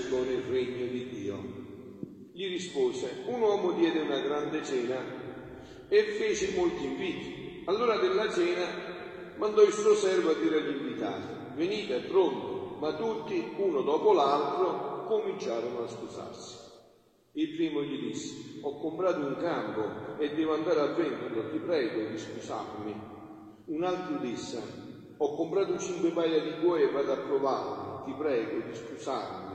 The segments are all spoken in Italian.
cibo nel regno di Dio. Gli rispose, un uomo diede una grande cena e fece molti inviti. Allora della cena mandò il suo servo a dire agli invitati, venite, pronto ma tutti, uno dopo l'altro, cominciarono a scusarsi. Il primo gli disse, ho comprato un campo e devo andare a venderlo, ti prego di scusarmi. Un altro disse, ho comprato cinque paia di buoi e vado a provarli, ti prego di scusarmi.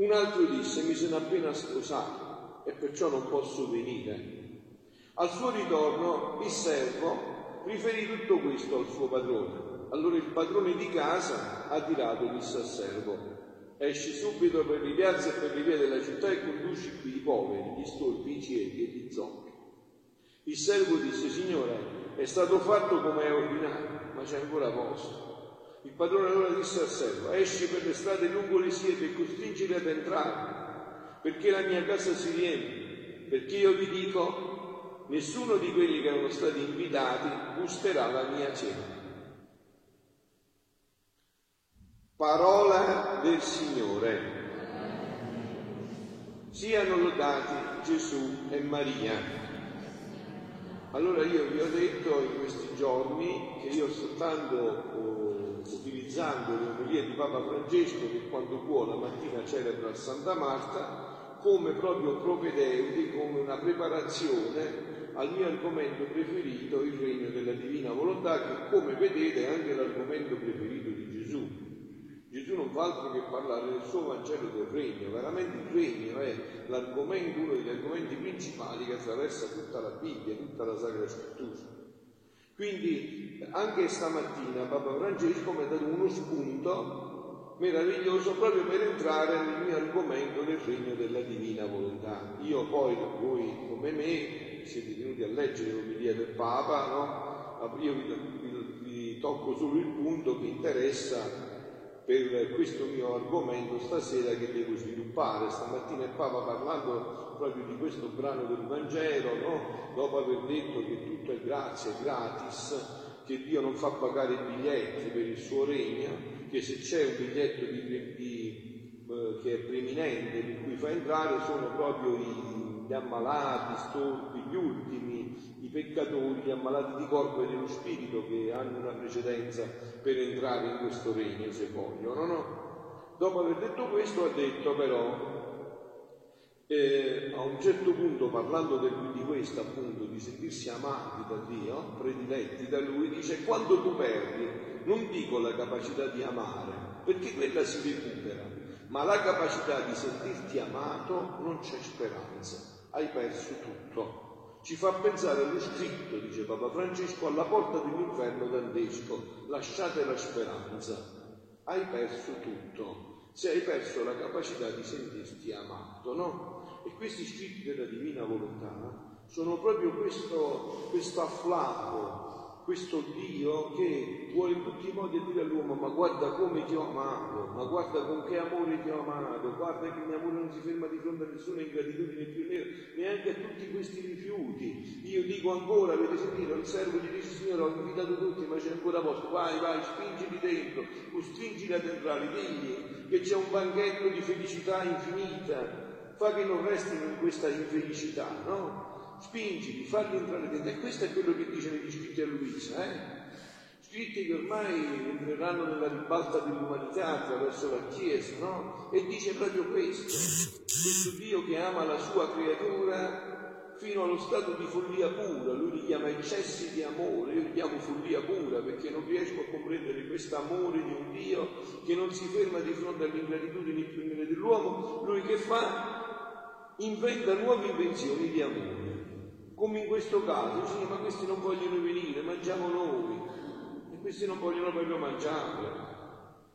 Un altro disse, mi sono appena sposato e perciò non posso venire. Al suo ritorno il servo riferì tutto questo al suo padrone allora il padrone di casa e disse al servo, esci subito per le piazze e per le vie della città e conduci qui i poveri, gli stolpi, i ciechi e gli zoppi. Il servo disse, Signore, è stato fatto come è ordinato, ma c'è ancora posto. Il padrone allora disse al servo, esci per le strade lungo le siepi e costringili ad entrare, perché la mia casa si riempie, perché io vi dico, nessuno di quelli che erano stati invitati gusterà la mia cena. Parola del Signore. Siano lodati Gesù e Maria. Allora io vi ho detto in questi giorni che io soltanto eh, utilizzando le omelie di Papa Francesco che quando può la mattina celebra Santa Marta come proprio propedeuti, come una preparazione al mio argomento preferito, il regno della divina volontà, che come vedete è anche l'argomento preferito di Gesù. Gesù non fa altro che parlare del suo Vangelo del Regno, veramente il Regno è uno degli argomenti principali che attraversa tutta la Bibbia, tutta la Sacra Scrittura. Quindi anche stamattina Papa Francesco mi ha dato uno spunto meraviglioso proprio per entrare nel mio argomento del regno della divina volontà. Io poi, voi come me, siete venuti a leggere l'omelia del Papa, no? Io vi, vi, vi tocco solo il punto che interessa per questo mio argomento stasera che devo sviluppare. Stamattina il Papa parlando proprio di questo brano del Vangelo, no? dopo aver detto che tutto è grazia, è gratis, che Dio non fa pagare i biglietti per il suo regno, che se c'è un biglietto di, di, eh, che è preeminente, di cui fa entrare, sono proprio gli ammalati, storpi, gli ultimi, peccatori, gli ammalati di corpo e dello spirito che hanno una precedenza per entrare in questo regno se vogliono. No? Dopo aver detto questo ha detto però, eh, a un certo punto parlando del, di questo appunto, di sentirsi amati da Dio, prediletti da Lui, dice quando tu perdi, non dico la capacità di amare, perché quella si recupera, ma la capacità di sentirti amato non c'è speranza, hai perso tutto ci fa pensare allo scritto, dice Papa Francesco, alla porta dell'inferno dantesco, lasciate la speranza, hai perso tutto, se hai perso la capacità di sentirti amato, no? E questi scritti della divina volontà sono proprio questo, questo afflato questo Dio che vuole tutti i modi dire all'uomo ma guarda come ti ho amato, ma guarda con che amore ti ho amato, guarda che il mio amore non si ferma di fronte a nessuna ingratitudine più nera, neanche a tutti questi rifiuti. Io dico ancora, avete sentito, il servo gli dice Signore ho invitato tutti ma c'è ancora posto, vai, vai, spingili dentro, costringili ad entrare, digli che c'è un banchetto di felicità infinita, fa che non restino in questa infelicità, no? spingili, falli entrare dentro. E questo è quello che dice negli scritti a Luisa, eh? Scritti che ormai entreranno nella ribalta dell'umanità attraverso la Chiesa, no? E dice proprio questo, questo Dio che ama la sua creatura fino allo stato di follia pura, lui li chiama eccessi di amore, io li chiamo follia pura perché non riesco a comprendere questo amore di un Dio che non si ferma di fronte più nere dell'uomo, lui che fa? Inventa nuove invenzioni di amore come in questo caso, sì, ma questi non vogliono venire, mangiamo noi, questi non vogliono proprio mangiare,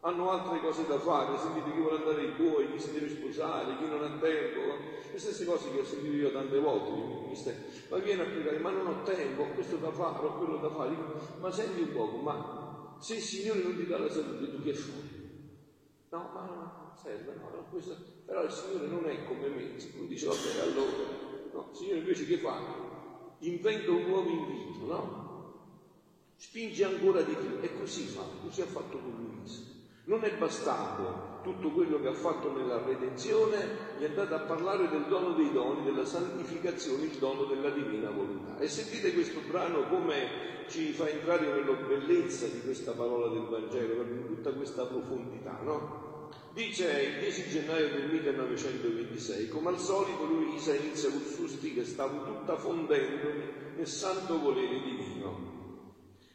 hanno altre cose da fare, sentite chi vuole andare ai tuoi, chi si deve sposare, chi non ha tempo, le stesse cose che ho sentito io tante volte, ma viene a pregare, ma non ho tempo, ho questo da fare, ho quello da fare, ma senti un poco, ma se il Signore non ti dà la salute, tu che fai? No, ma non serve, no, questo... però il Signore non è come me, lui dice vabbè allora, no, il Signore invece che fa? Inventa un nuovo invito, no? Spinge ancora di più e così fa, così ha fatto con Luisa. Non è bastato tutto quello che ha fatto nella redenzione, gli è andato a parlare del dono dei doni, della santificazione, il dono della divina volontà. E sentite questo brano come ci fa entrare nella bellezza di questa parola del Vangelo, in tutta questa profondità, no? Dice il 10 gennaio del 1926, come al solito Luisa inizia col suo stile, stavo tutta fondendo nel santo volere divino.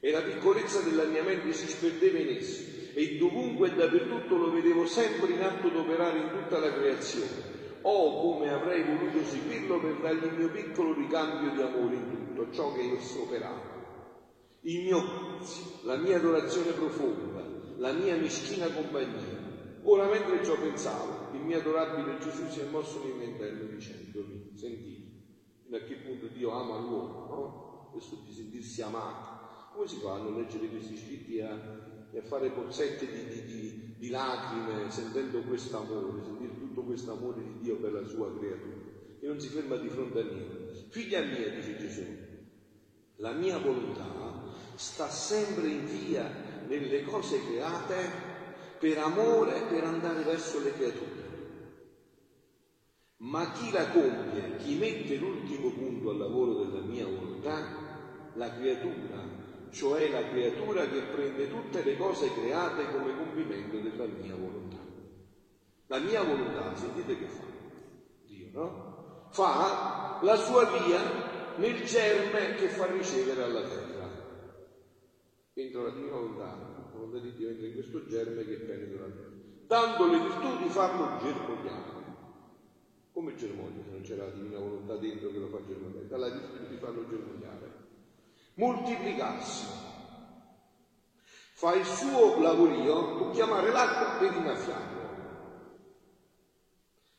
E la piccolezza mente si sperdeva in esso e dovunque e dappertutto lo vedevo sempre in atto d'operare in tutta la creazione. O come avrei voluto seguirlo per dargli il mio piccolo ricambio di amore in tutto ciò che esso operava. Il mio vizio, la mia adorazione profonda, la mia meschina compagnia. Ora mentre ciò pensavo, il mio adorabile Gesù si è mosso nel mio interno dicendomi, sentite, fino a che punto Dio ama l'uomo, no? Questo di sentirsi amato. Come si fa a non leggere questi scritti a e a fare pozzette di, di, di, di lacrime sentendo questo amore, sentire tutto questo amore di Dio per la sua creatura e non si ferma di fronte a niente. Figlia mia, dice Gesù, la mia volontà sta sempre in via nelle cose create per amore per andare verso le creature. Ma chi la compie, chi mette l'ultimo punto al lavoro della mia volontà, la creatura cioè la creatura che prende tutte le cose create come compimento della mia volontà. La mia volontà, sentite che fa Dio, no? Fa la sua via nel germe che fa ricevere alla terra. Entra la divina volontà, la volontà di Dio entra in questo germe che penetra la terra, dando le virtù di farlo germogliare. Come germoglia se non c'era la divina volontà dentro che lo fa germogliare? Dà la virtù di farlo germogliare moltiplicarsi. Fa il suo lavorio per chiamare l'acqua per innaffiarlo,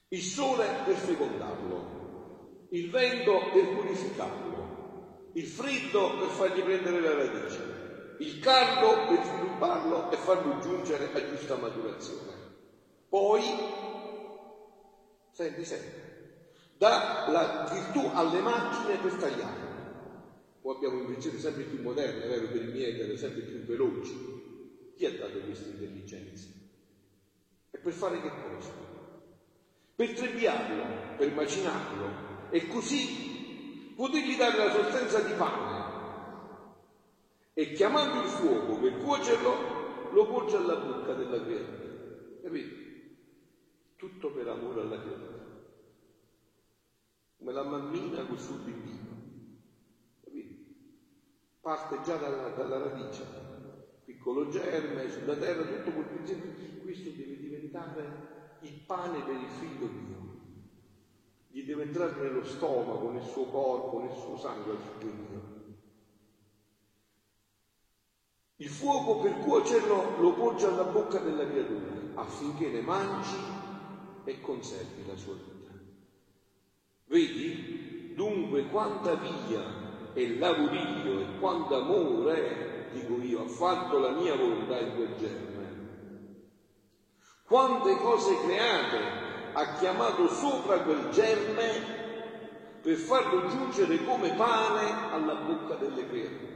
il sole per fecondarlo, il vento per purificarlo, il freddo per fargli prendere la radice, il caldo per svilupparlo e farlo giungere a giusta maturazione. Poi, senti, senti, dà la virtù alle macchine per tagliare o abbiamo invenzioni sempre più moderne, vero, per i miei, sempre più veloci. Chi ha dato questa intelligenza? E per fare che cosa? Per trebbiarlo, per macinarlo e così potergli dare la sostanza di pane. E chiamando il fuoco per cuocerlo, lo porge alla bocca della creatura. Capite? Tutto per amore alla creatura. Come la mammina col suo bambino parte già dalla, dalla radice, piccolo germe sulla terra, tutto quel pezzetto, questo deve diventare il pane per il figlio Dio. Gli deve entrare nello stomaco, nel suo corpo, nel suo sangue al figlio Dio. Il fuoco per cuocerlo lo porge alla bocca della creatura affinché ne mangi e conservi la sua vita. Vedi? Dunque quanta via e lavorio e quanto amore, dico io, ha fatto la mia volontà in quel germe. Quante cose create ha chiamato sopra quel germe per farlo giungere come pane alla bocca delle creature.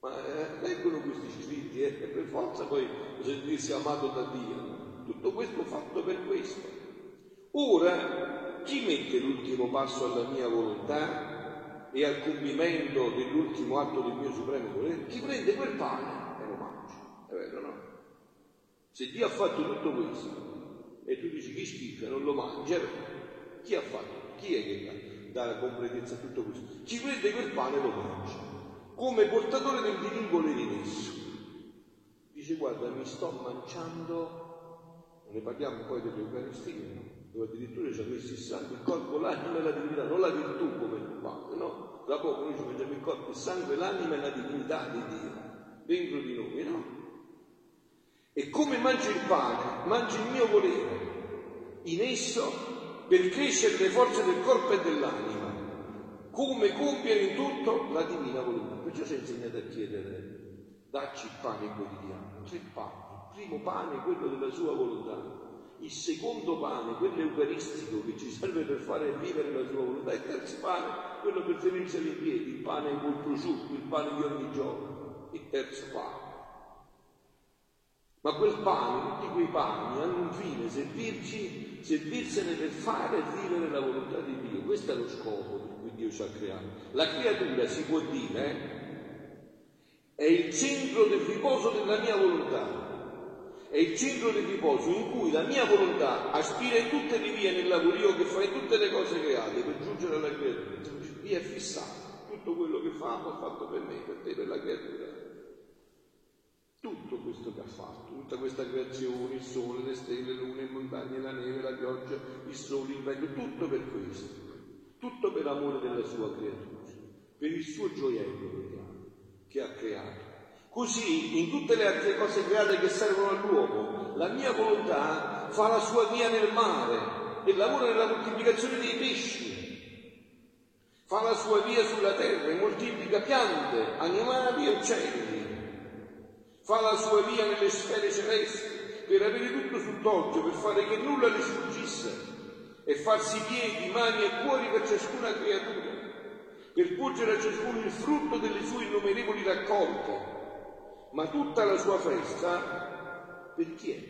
Ma eh, leggono questi scritti eh, e per forza poi sentirsi amato da Dio. Tutto questo fatto per questo. Ora, chi mette l'ultimo passo alla mia volontà? E al compimento dell'ultimo atto del mio supremo volere, chi prende quel pane e lo mangia. È vero, no? Se Dio ha fatto tutto questo e tu dici chi schifo non lo mangia, chi ha fatto? Chi è che dà la completezza a tutto questo? Chi prende quel pane e lo mangia, come portatore del divino volere in esso. Dice guarda, mi sto mangiando, ne parliamo poi dell'Eucaristia, no? Dove addirittura ci ha messo il sangue, il corpo, l'anima e la divinità, non la virtù come il padre, no? Da poco noi ci mangiamo il corpo, il sangue, l'anima e la divinità di Dio dentro di noi, no? E come mangio il pane, mangio il mio volere, in esso per crescere le forze del corpo e dell'anima, come compiere in tutto la divina volontà. Perciò ci ha insegnato a chiedere, dacci il pane quotidiano, tre pane, primo pane è quello della sua volontà. Il secondo pane, quello eucaristico che ci serve per fare vivere la sua volontà. Il terzo pane, quello per tenerselo in piedi, il pane col prosciutto, il pane di ogni giorno. Il terzo pane. Ma quel pane, tutti quei pani hanno un fine, servirci, servirsene per fare vivere la volontà di Dio. Questo è lo scopo per cui Dio ci ha creato. La creatura si può dire è il centro del riposo della mia volontà. È il centro del riposo in cui la mia volontà aspira in tutte le vie nel lavorio che fa in tutte le cose create per giungere alla creatura. Lì è fissato. Tutto quello che fa ha fatto per me, per te, per la creatura. Tutto questo che ha fatto, tutta questa creazione, il sole, le stelle, le lune, le montagne, la neve, la pioggia, il sole, il vento, tutto per questo. Tutto per amore della sua creatura, per il suo gioiello che ha creato. Così in tutte le altre cose create che servono all'uomo, la mia volontà fa la sua via nel mare e lavora nella moltiplicazione dei pesci, fa la sua via sulla terra e moltiplica piante, animali e uccelli, fa la sua via nelle sfere celesti per avere tutto sul sott'occhio, per fare che nulla le sfuggisse e farsi piedi, mani e cuori per ciascuna creatura per porgere a ciascuno il frutto delle sue innumerevoli raccolte. Ma tutta la sua festa per chi è?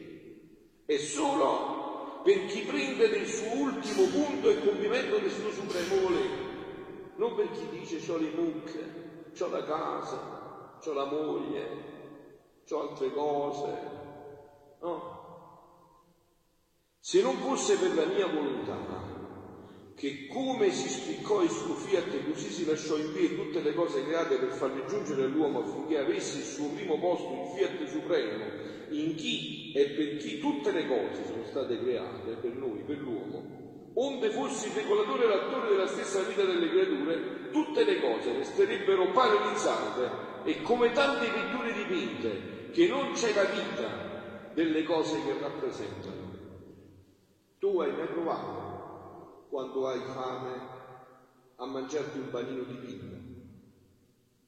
È solo per chi prende del suo ultimo punto il compimento del suo supremo volere. Non per chi dice ho le mucche, ho la casa, ho la moglie, ho altre cose. No. Se non fosse per la mia volontà, che come si spiccò il suo fiat così si lasciò in piedi tutte le cose create per farle giungere all'uomo affinché avesse il suo primo posto, il fiat supremo, in chi e per chi tutte le cose sono state create, per noi, per l'uomo, onde fosse il regolatore e l'attore della stessa vita delle creature, tutte le cose resterebbero paralizzate e come tante pitture dipinte, che non c'è la vita delle cose che rappresentano. Tu hai mai provato quando hai fame a mangiarti un panino di pinna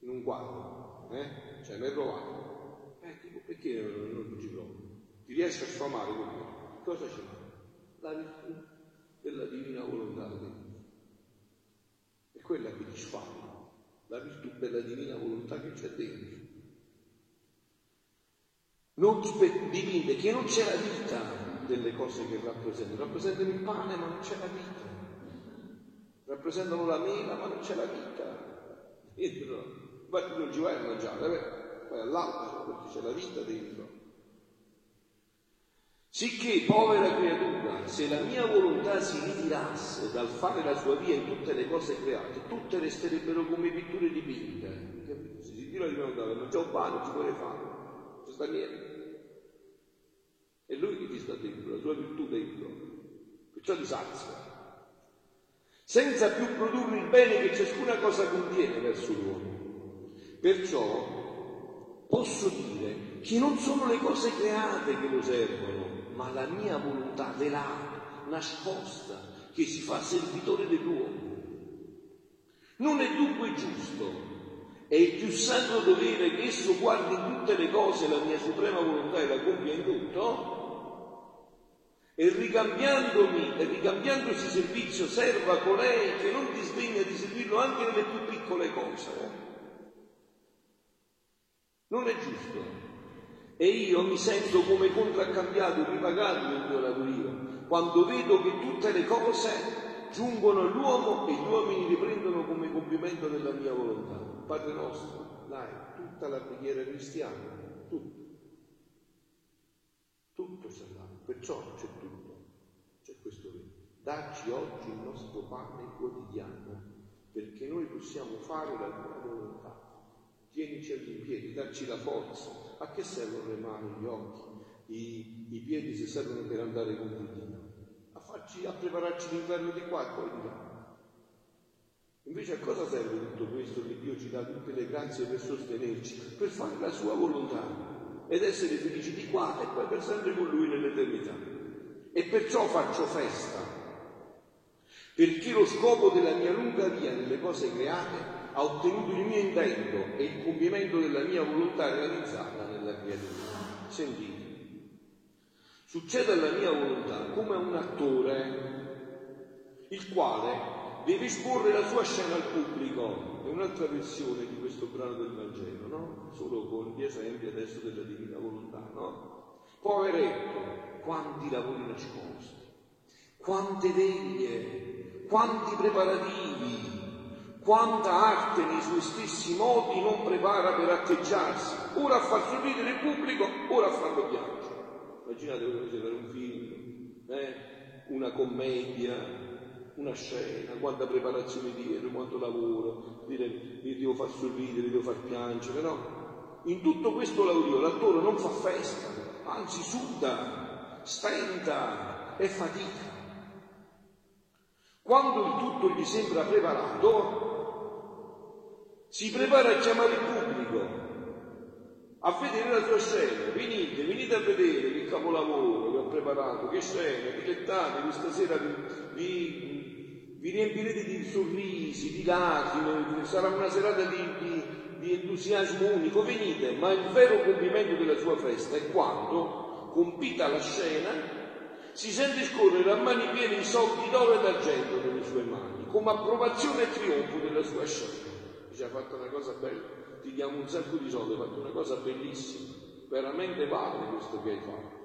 in un quadro, eh? Cioè, mai provato? Eh, tipo, perché non, non ci provi? Ti riesci a sfamare con me? Cosa c'è? La virtù della divina volontà di Dio. È quella che ti sfama, la virtù della divina volontà che c'è dentro. Non divide che non c'è la vita delle cose che rappresentano, rappresentano il pane ma non c'è la vita rappresentano la mela, ma non c'è la vita dentro. Infatti non ci vai a mangiare, beh, vai all'altro perché c'è la vita dentro. Sicché, povera creatura, se la mia volontà si ritirasse dal fare la sua via in tutte le cose create, tutte resterebbero come pitture dipinte. Se si tira di volontà, non c'è un pane, ci vuole fare, non ci sta niente. È lui che ti sta dentro, la sua virtù dentro, perciò ti sazia senza più produrre il bene che ciascuna cosa contiene verso l'uomo. Perciò posso dire che non sono le cose create che lo servono, ma la mia volontà velata, nascosta, che si fa servitore dell'uomo. Non è dunque giusto, è il più santo dovere che esso guardi in tutte le cose la mia suprema volontà e la compia in tutto, e ricambiandomi e ricambiandosi servizio serva colei che non disdegna di seguirlo anche nelle più piccole cose. Non è giusto. E io mi sento come contraccambiato, ripagato nel mio lavorio, quando vedo che tutte le cose giungono all'uomo e gli uomini li prendono come compimento della mia volontà. Padre nostro, dai, tutta la preghiera cristiana, tutto. Tutto sarà. Perciò c'è tutto, c'è questo vero. Dacci oggi il nostro pane quotidiano, perché noi possiamo fare la tua volontà. Tienici piedi, dacci la forza. A che servono le mani, gli occhi, i, i piedi se servono per andare con Dio? A, farci, a prepararci l'inverno di qua e poi di là. Invece a cosa serve tutto questo che Dio ci dà tutte le grazie per sostenerci? Per fare la sua volontà ed essere felici di qua e poi per sempre con Lui nell'eternità. E perciò faccio festa, perché lo scopo della mia lunga via nelle cose create ha ottenuto il mio intento e il compimento della mia volontà realizzata nella creatura. Sentite, Succede alla mia volontà come un attore, il quale deve esporre la sua scena al pubblico. È un'altra versione di questo brano del Vangelo, no? Solo con gli esempi adesso della divina volontà, no? Poveretto, quanti lavori nascosti, quante veglie, quanti preparativi, quanta arte nei suoi stessi modi non prepara per atteggiarsi, ora a far sorridere il pubblico, ora a farlo piangere. Immaginate come se per un film, eh? una commedia, una scena, quanta preparazione dietro, quanto lavoro, dire li devo far sorridere, li devo far piangere, no? In tutto questo lavoro l'attore non fa festa, anzi suda, stenta e fatica. Quando il tutto gli sembra preparato, si prepara a chiamare il pubblico, a vedere la sua scena. Venite, venite a vedere capolavoro che ho preparato, che scena, dilettate, questa sera vi, vi vi riempirete di sorrisi, di lacrime, sarà una serata di, di, di entusiasmo unico, venite, ma il vero compimento della sua festa è quando, compita la scena, si sente scorrere a mani piene i soldi d'oro e d'argento nelle sue mani, come approvazione e trionfo della sua scena. Dice, ha fatto una cosa bella, ti diamo un sacco di soldi, hai fatto una cosa bellissima, veramente vale questo che hai fatto,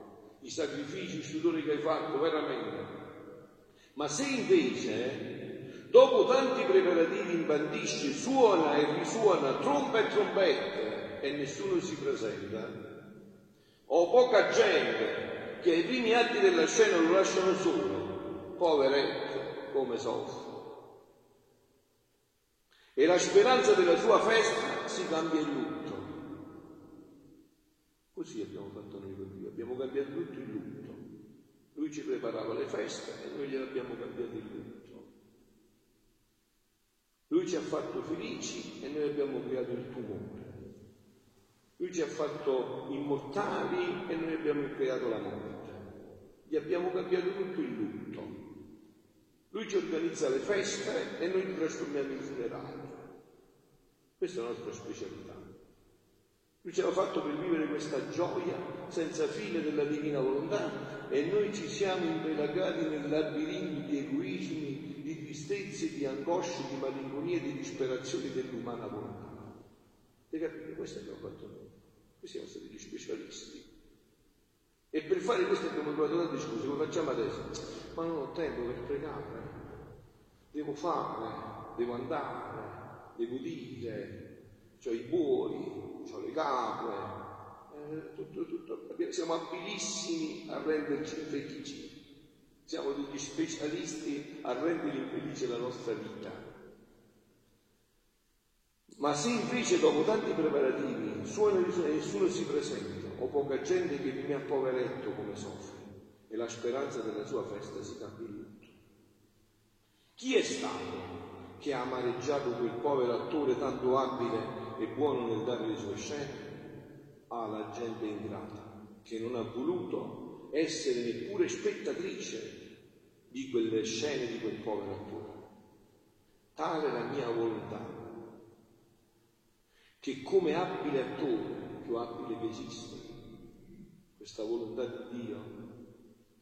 i sacrifici, i sudori che hai fatto, veramente. Ma se invece, dopo tanti preparativi imbandisce, suona e risuona tromba e trombette e nessuno si presenta, o poca gente che ai primi atti della scena lo lasciano solo, poveretto, come soffre. E la speranza della sua festa si cambia in lutto. Così abbiamo fatto noi con Dio, abbiamo cambiato tutto in lutto. Lui ci preparava le feste e noi gliel'abbiamo cambiato il lutto. Lui ci ha fatto felici e noi abbiamo creato il tumore. Lui ci ha fatto immortali e noi abbiamo creato la morte. Gli abbiamo cambiato tutto il lutto. Lui ci organizza le feste e noi li trasformiamo in funerali. Questa è la nostra specialità. Lui ce l'ha fatto per vivere questa gioia senza fine della divina volontà e noi ci siamo impelagati nel labirinto di egoismi, di tristezze, di angosce, di malinconie, di disperazioni dell'umana volontà. E capite? Questo abbiamo fatto noi. Noi siamo stati gli specialisti. E per fare questo abbiamo trovato tante scuse. Come facciamo adesso? Ma non ho tempo per pregare. Devo fare, devo andare, devo dire, ho i buoni, ho le capre, eh, tutto, tutto. Siamo abilissimi a renderci infelici. Siamo degli specialisti a rendere infelice la nostra vita. Ma se invece dopo tanti preparativi nessuno si presenta, o poca gente che viene a poveretto come soffre, e la speranza della sua festa si cambia in lutto. Chi è stato che ha amareggiato quel povero attore tanto abile e buono nel dare le sue scene, alla gente ingrata che non ha voluto essere neppure spettatrice di quelle scene di quel povero attore. Tale è la mia volontà, che come abile attore, più abile che esiste, questa volontà di Dio,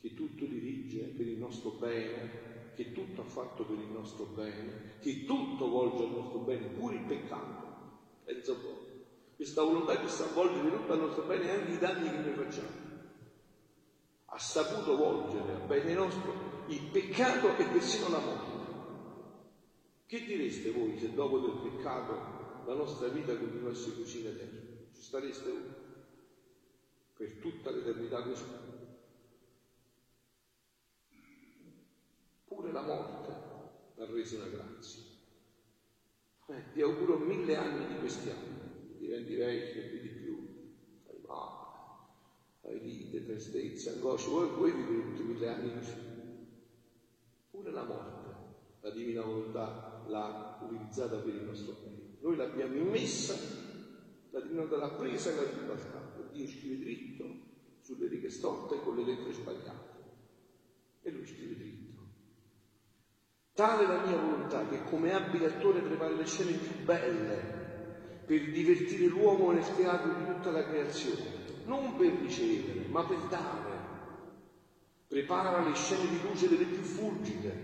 che tutto dirige per il nostro bene, che tutto ha fatto per il nostro bene, che tutto volge al nostro bene, pure il peccato, Pensa un po'. Questa volontà che sta avvolgere tutto al nostro bene anche i danni che noi facciamo. Ha saputo volgere a bene nostro il peccato e persino la morte. Che direste voi se dopo del peccato la nostra vita continuasse così in eterno? Ci stareste voi? Per tutta l'eternità così? Pure la morte ha reso una grazia. Eh, ti auguro mille anni di questi anni, diventi vecchio più di più, hai male, hai lite, tristezza, angoscia, voi, voi vivete tutti mille anni così. Pure la morte, la divina volontà l'ha utilizzata per il nostro bene. Noi l'abbiamo immessa, la divina volontà l'ha presa e l'ha ribaltata. Dio scrive dritto sulle righe storte con le lettere sbagliate. E lui scrive dritto. Tale è la mia volontà che come abile attore prepara le scene più belle per divertire l'uomo nel teatro di tutta la creazione, non per ricevere, ma per dare. prepara le scene di luce delle più fulgide,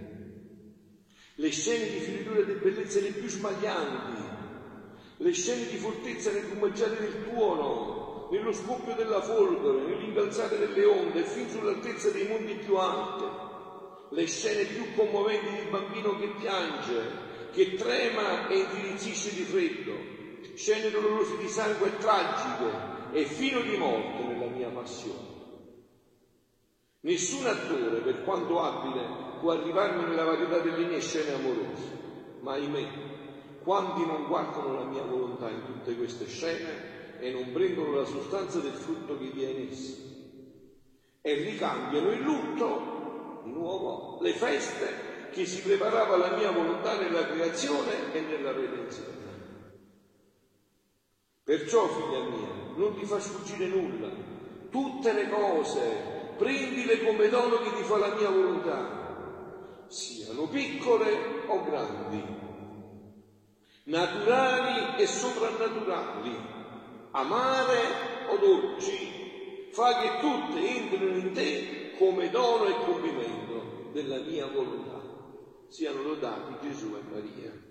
le scene di fioritura e di bellezza le più smaglianti, le scene di fortezza nel rumeggiare del tuono, nello scoppio della folgore, nell'incalzare delle onde, fin sull'altezza dei monti più alti, le scene più commoventi di bambino che piange, che trema e indirizzisce di freddo, scene dolorose di sangue tragiche e fino di morte nella mia passione. Nessun attore, per quanto abile, può arrivarmi nella varietà delle mie scene amorose, ma ahimè, quanti non guardano la mia volontà in tutte queste scene e non prendono la sostanza del frutto che vi è in esse e ricambiano il lutto, di nuovo, le feste che si preparava la mia volontà nella creazione e nella redenzione. Perciò, figlia mia, non ti fa sfuggire nulla, tutte le cose prendile come dono che ti fa la mia volontà siano piccole o grandi, naturali e soprannaturali, amare o dolci, fa che tutte entrino in te come dono e compimento della mia volontà. Siano lodati Gesù e Maria.